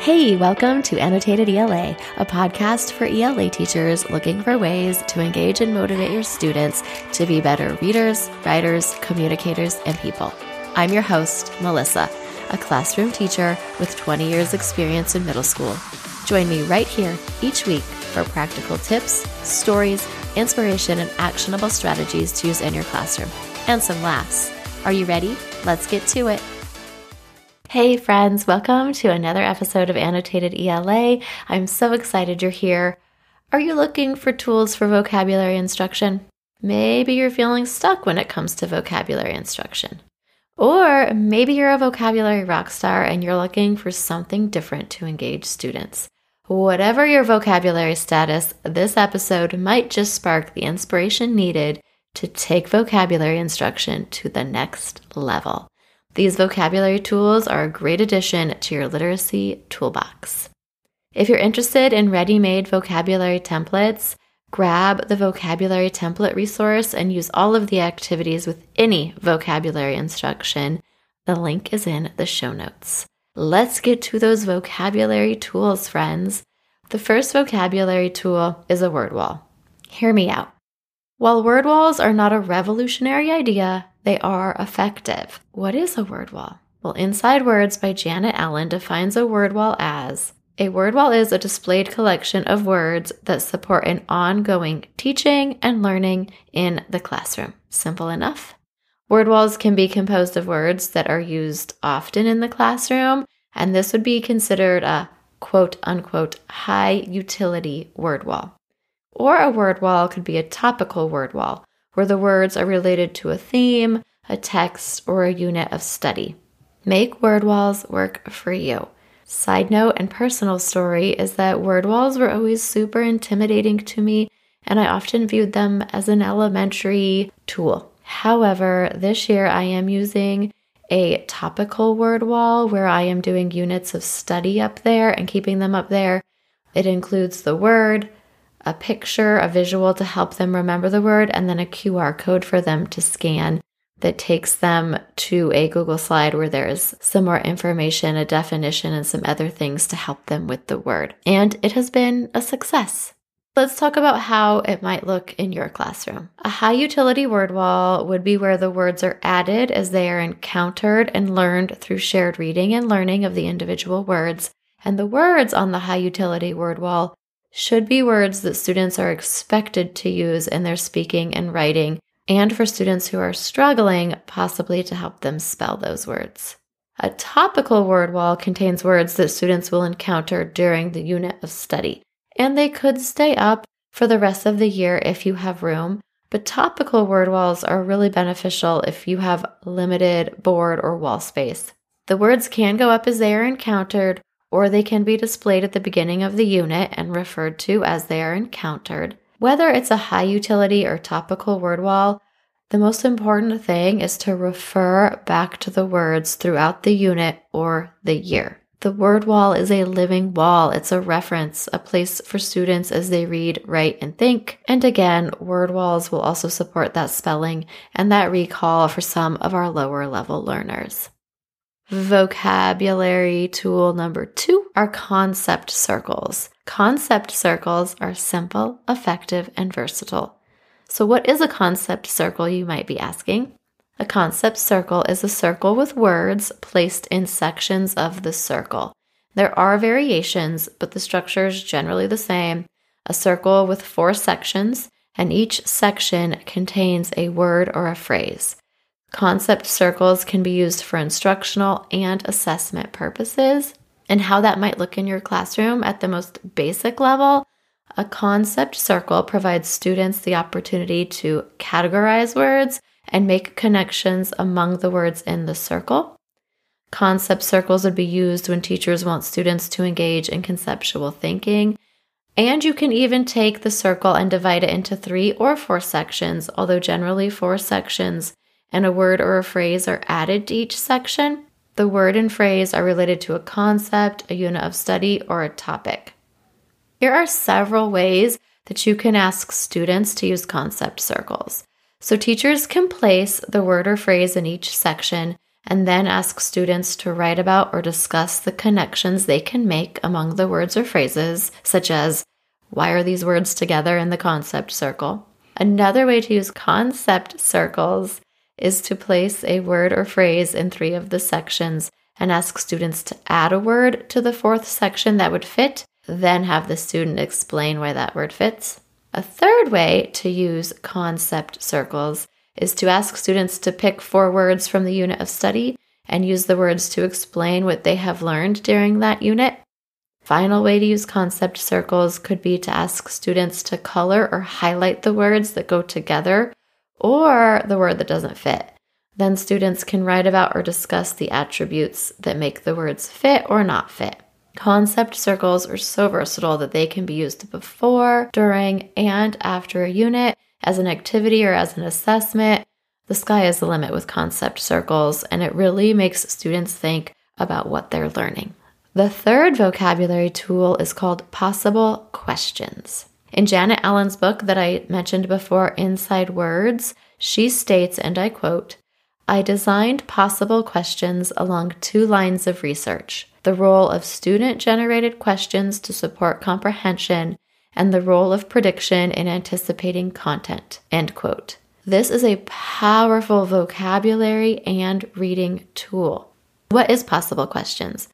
Hey, welcome to Annotated ELA, a podcast for ELA teachers looking for ways to engage and motivate your students to be better readers, writers, communicators, and people. I'm your host, Melissa, a classroom teacher with 20 years' experience in middle school. Join me right here each week for practical tips, stories, inspiration, and actionable strategies to use in your classroom, and some laughs. Are you ready? Let's get to it. Hey, friends, welcome to another episode of Annotated ELA. I'm so excited you're here. Are you looking for tools for vocabulary instruction? Maybe you're feeling stuck when it comes to vocabulary instruction. Or maybe you're a vocabulary rock star and you're looking for something different to engage students. Whatever your vocabulary status, this episode might just spark the inspiration needed to take vocabulary instruction to the next level. These vocabulary tools are a great addition to your literacy toolbox. If you're interested in ready made vocabulary templates, grab the vocabulary template resource and use all of the activities with any vocabulary instruction. The link is in the show notes. Let's get to those vocabulary tools, friends. The first vocabulary tool is a word wall. Hear me out. While word walls are not a revolutionary idea, they are effective. What is a word wall? Well, Inside Words by Janet Allen defines a word wall as a word wall is a displayed collection of words that support an ongoing teaching and learning in the classroom. Simple enough. Word walls can be composed of words that are used often in the classroom, and this would be considered a quote unquote high utility word wall. Or a word wall could be a topical word wall, where the words are related to a theme, a text, or a unit of study. Make word walls work for you. Side note and personal story is that word walls were always super intimidating to me, and I often viewed them as an elementary tool. However, this year I am using a topical word wall where I am doing units of study up there and keeping them up there. It includes the word, a picture, a visual to help them remember the word, and then a QR code for them to scan that takes them to a Google slide where there's some more information, a definition, and some other things to help them with the word. And it has been a success. Let's talk about how it might look in your classroom. A high utility word wall would be where the words are added as they are encountered and learned through shared reading and learning of the individual words. And the words on the high utility word wall should be words that students are expected to use in their speaking and writing, and for students who are struggling, possibly to help them spell those words. A topical word wall contains words that students will encounter during the unit of study, and they could stay up for the rest of the year if you have room. But topical word walls are really beneficial if you have limited board or wall space. The words can go up as they are encountered, or they can be displayed at the beginning of the unit and referred to as they are encountered. Whether it's a high utility or topical word wall, the most important thing is to refer back to the words throughout the unit or the year. The word wall is a living wall. It's a reference, a place for students as they read, write, and think. And again, word walls will also support that spelling and that recall for some of our lower level learners. Vocabulary tool number two are concept circles. Concept circles are simple, effective, and versatile. So, what is a concept circle, you might be asking? A concept circle is a circle with words placed in sections of the circle. There are variations, but the structure is generally the same. A circle with four sections, and each section contains a word or a phrase. Concept circles can be used for instructional and assessment purposes. And how that might look in your classroom at the most basic level, a concept circle provides students the opportunity to categorize words and make connections among the words in the circle. Concept circles would be used when teachers want students to engage in conceptual thinking. And you can even take the circle and divide it into three or four sections, although generally four sections and a word or a phrase are added to each section, the word and phrase are related to a concept, a unit of study, or a topic. Here are several ways that you can ask students to use concept circles. So, teachers can place the word or phrase in each section and then ask students to write about or discuss the connections they can make among the words or phrases, such as why are these words together in the concept circle? Another way to use concept circles is to place a word or phrase in three of the sections and ask students to add a word to the fourth section that would fit, then have the student explain why that word fits. A third way to use concept circles is to ask students to pick four words from the unit of study and use the words to explain what they have learned during that unit. Final way to use concept circles could be to ask students to color or highlight the words that go together or the word that doesn't fit. Then students can write about or discuss the attributes that make the words fit or not fit. Concept circles are so versatile that they can be used before, during, and after a unit as an activity or as an assessment. The sky is the limit with concept circles, and it really makes students think about what they're learning. The third vocabulary tool is called possible questions. In Janet Allen's book that I mentioned before, Inside Words, she states, and I quote, I designed possible questions along two lines of research the role of student generated questions to support comprehension and the role of prediction in anticipating content. End quote. This is a powerful vocabulary and reading tool. What is possible questions?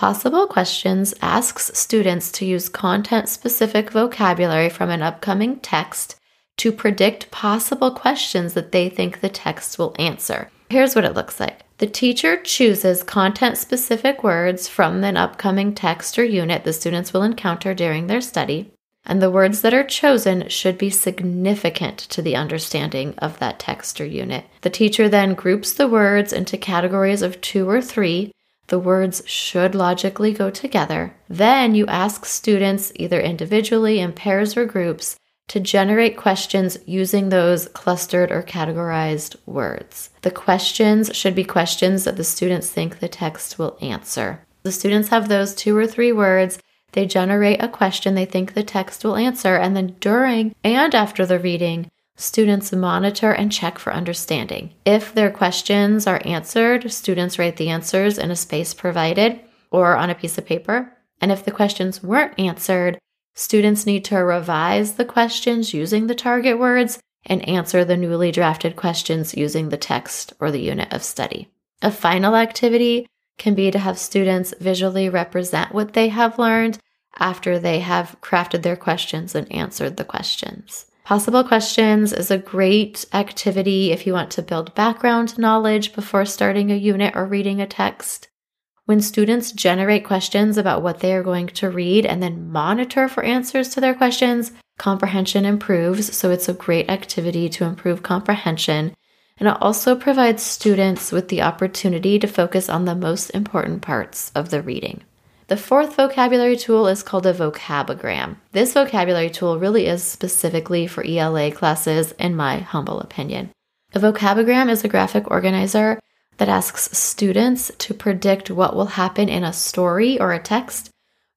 Possible Questions asks students to use content specific vocabulary from an upcoming text to predict possible questions that they think the text will answer. Here's what it looks like the teacher chooses content specific words from an upcoming text or unit the students will encounter during their study, and the words that are chosen should be significant to the understanding of that text or unit. The teacher then groups the words into categories of two or three the words should logically go together. Then you ask students, either individually, in pairs, or groups, to generate questions using those clustered or categorized words. The questions should be questions that the students think the text will answer. The students have those two or three words. They generate a question they think the text will answer, and then during and after the reading, Students monitor and check for understanding. If their questions are answered, students write the answers in a space provided or on a piece of paper. And if the questions weren't answered, students need to revise the questions using the target words and answer the newly drafted questions using the text or the unit of study. A final activity can be to have students visually represent what they have learned after they have crafted their questions and answered the questions. Possible questions is a great activity if you want to build background knowledge before starting a unit or reading a text. When students generate questions about what they are going to read and then monitor for answers to their questions, comprehension improves. So it's a great activity to improve comprehension. And it also provides students with the opportunity to focus on the most important parts of the reading. The fourth vocabulary tool is called a vocabogram. This vocabulary tool really is specifically for ELA classes, in my humble opinion. A vocabogram is a graphic organizer that asks students to predict what will happen in a story or a text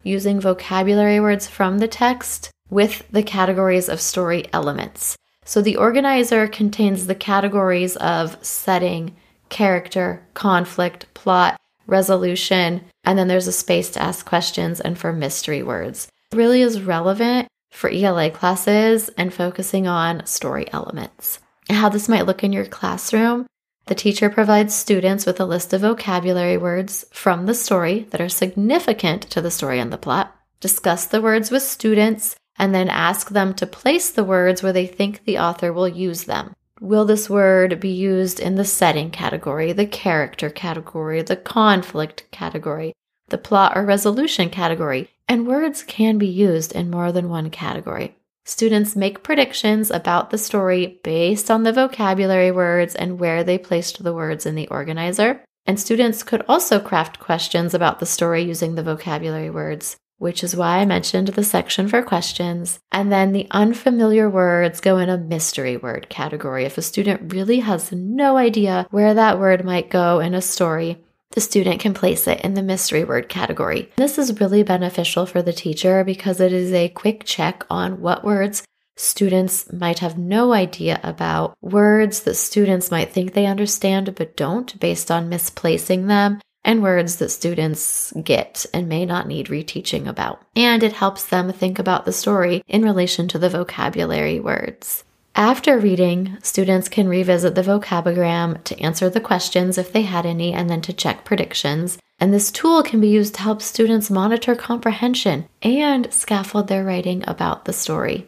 using vocabulary words from the text with the categories of story elements. So the organizer contains the categories of setting, character, conflict, plot, resolution, and then there's a space to ask questions and for mystery words. It really is relevant for ELA classes and focusing on story elements. How this might look in your classroom the teacher provides students with a list of vocabulary words from the story that are significant to the story and the plot. Discuss the words with students and then ask them to place the words where they think the author will use them. Will this word be used in the setting category, the character category, the conflict category, the plot or resolution category? And words can be used in more than one category. Students make predictions about the story based on the vocabulary words and where they placed the words in the organizer. And students could also craft questions about the story using the vocabulary words which is why I mentioned the section for questions. And then the unfamiliar words go in a mystery word category. If a student really has no idea where that word might go in a story, the student can place it in the mystery word category. This is really beneficial for the teacher because it is a quick check on what words Students might have no idea about words that students might think they understand but don't based on misplacing them, and words that students get and may not need reteaching about. And it helps them think about the story in relation to the vocabulary words. After reading, students can revisit the vocabogram to answer the questions if they had any and then to check predictions. And this tool can be used to help students monitor comprehension and scaffold their writing about the story.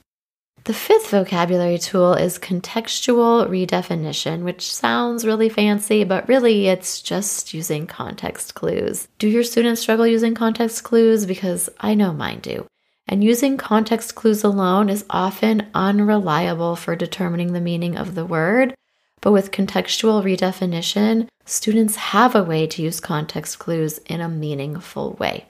The fifth vocabulary tool is contextual redefinition, which sounds really fancy, but really it's just using context clues. Do your students struggle using context clues? Because I know mine do. And using context clues alone is often unreliable for determining the meaning of the word. But with contextual redefinition, students have a way to use context clues in a meaningful way.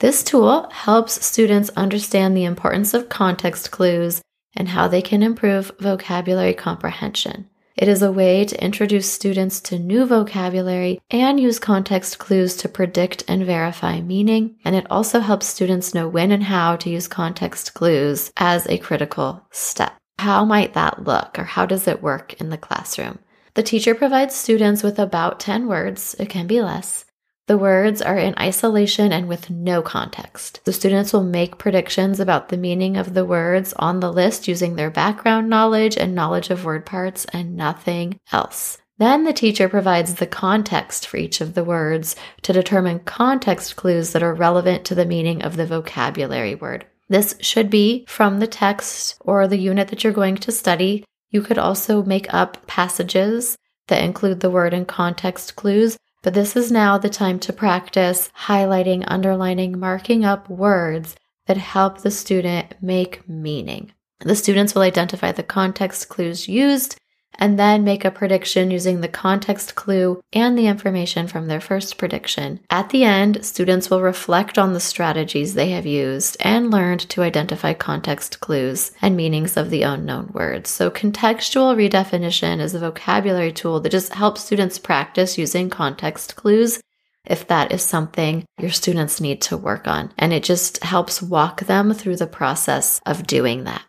This tool helps students understand the importance of context clues and how they can improve vocabulary comprehension. It is a way to introduce students to new vocabulary and use context clues to predict and verify meaning. And it also helps students know when and how to use context clues as a critical step. How might that look or how does it work in the classroom? The teacher provides students with about 10 words, it can be less, the words are in isolation and with no context. The students will make predictions about the meaning of the words on the list using their background knowledge and knowledge of word parts and nothing else. Then the teacher provides the context for each of the words to determine context clues that are relevant to the meaning of the vocabulary word. This should be from the text or the unit that you're going to study. You could also make up passages that include the word and context clues but this is now the time to practice highlighting, underlining, marking up words that help the student make meaning. The students will identify the context clues used and then make a prediction using the context clue and the information from their first prediction. At the end, students will reflect on the strategies they have used and learned to identify context clues and meanings of the unknown words. So, contextual redefinition is a vocabulary tool that just helps students practice using context clues if that is something your students need to work on. And it just helps walk them through the process of doing that.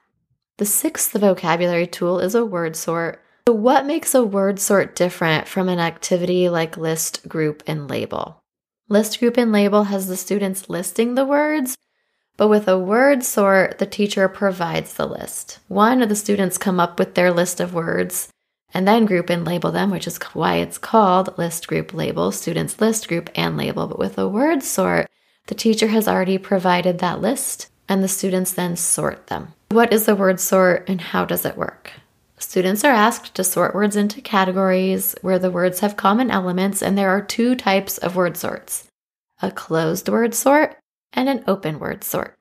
The sixth vocabulary tool is a word sort so, what makes a word sort different from an activity like list, group, and label? List, group, and label has the students listing the words, but with a word sort, the teacher provides the list. One of the students come up with their list of words and then group and label them, which is why it's called list, group, label, students list, group, and label. But with a word sort, the teacher has already provided that list and the students then sort them. What is a word sort and how does it work? Students are asked to sort words into categories where the words have common elements, and there are two types of word sorts a closed word sort and an open word sort.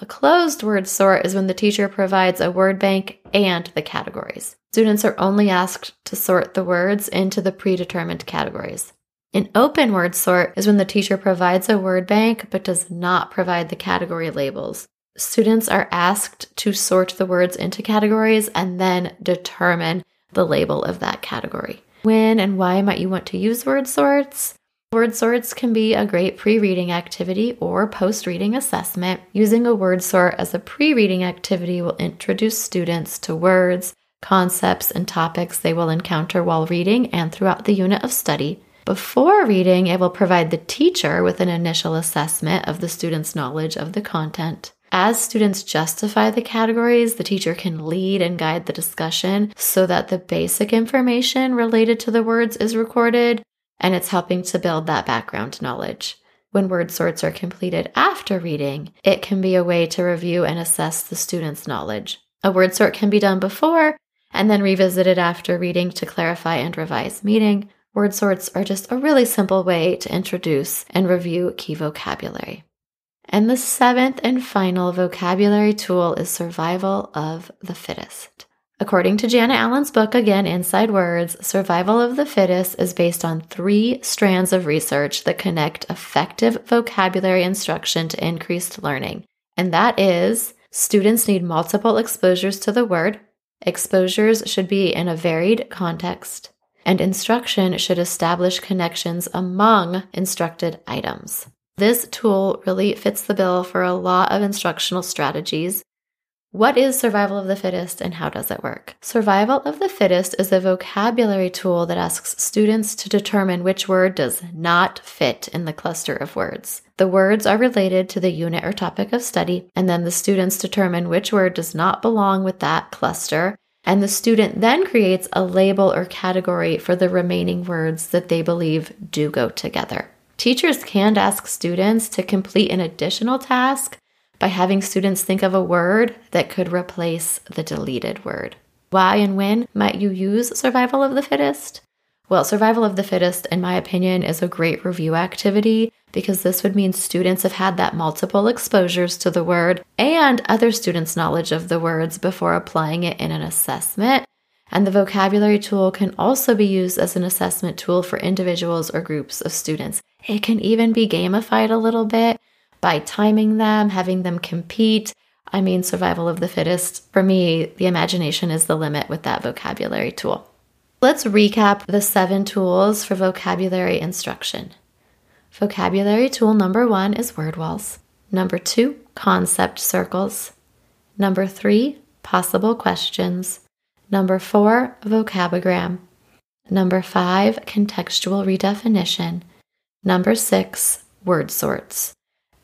A closed word sort is when the teacher provides a word bank and the categories. Students are only asked to sort the words into the predetermined categories. An open word sort is when the teacher provides a word bank but does not provide the category labels students are asked to sort the words into categories and then determine the label of that category. When and why might you want to use word sorts? Word sorts can be a great pre reading activity or post reading assessment. Using a word sort as a pre reading activity will introduce students to words, concepts, and topics they will encounter while reading and throughout the unit of study. Before reading, it will provide the teacher with an initial assessment of the student's knowledge of the content. As students justify the categories, the teacher can lead and guide the discussion so that the basic information related to the words is recorded and it's helping to build that background knowledge. When word sorts are completed after reading, it can be a way to review and assess the student's knowledge. A word sort can be done before and then revisited after reading to clarify and revise meaning. Word sorts are just a really simple way to introduce and review key vocabulary. And the seventh and final vocabulary tool is survival of the fittest. According to Janet Allen's book, again, Inside Words, survival of the fittest is based on three strands of research that connect effective vocabulary instruction to increased learning. And that is students need multiple exposures to the word, exposures should be in a varied context, and instruction should establish connections among instructed items. This tool really fits the bill for a lot of instructional strategies. What is survival of the fittest and how does it work? Survival of the fittest is a vocabulary tool that asks students to determine which word does not fit in the cluster of words. The words are related to the unit or topic of study, and then the students determine which word does not belong with that cluster. And the student then creates a label or category for the remaining words that they believe do go together. Teachers can ask students to complete an additional task by having students think of a word that could replace the deleted word. Why and when might you use survival of the fittest? Well, survival of the fittest, in my opinion, is a great review activity because this would mean students have had that multiple exposures to the word and other students' knowledge of the words before applying it in an assessment. And the vocabulary tool can also be used as an assessment tool for individuals or groups of students. It can even be gamified a little bit by timing them, having them compete. I mean, survival of the fittest. For me, the imagination is the limit with that vocabulary tool. Let's recap the seven tools for vocabulary instruction. Vocabulary tool number one is word walls. Number two, concept circles. Number three, possible questions. Number four, vocabogram. Number five, contextual redefinition. Number six, word sorts.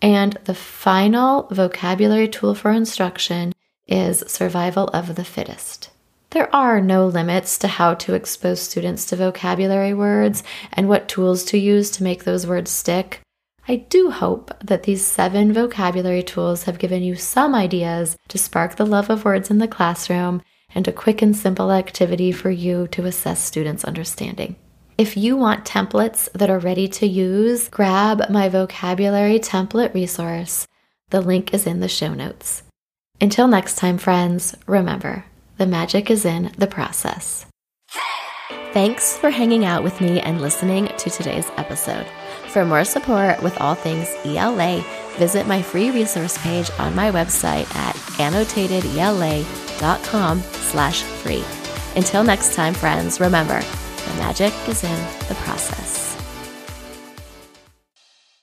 And the final vocabulary tool for instruction is survival of the fittest. There are no limits to how to expose students to vocabulary words and what tools to use to make those words stick. I do hope that these seven vocabulary tools have given you some ideas to spark the love of words in the classroom and a quick and simple activity for you to assess students' understanding. If you want templates that are ready to use, grab my vocabulary template resource. The link is in the show notes. Until next time, friends, remember the magic is in the process. Thanks for hanging out with me and listening to today's episode. For more support with all things ELA, visit my free resource page on my website at annotatedela.com slash free. Until next time, friends, remember, the magic is in the process.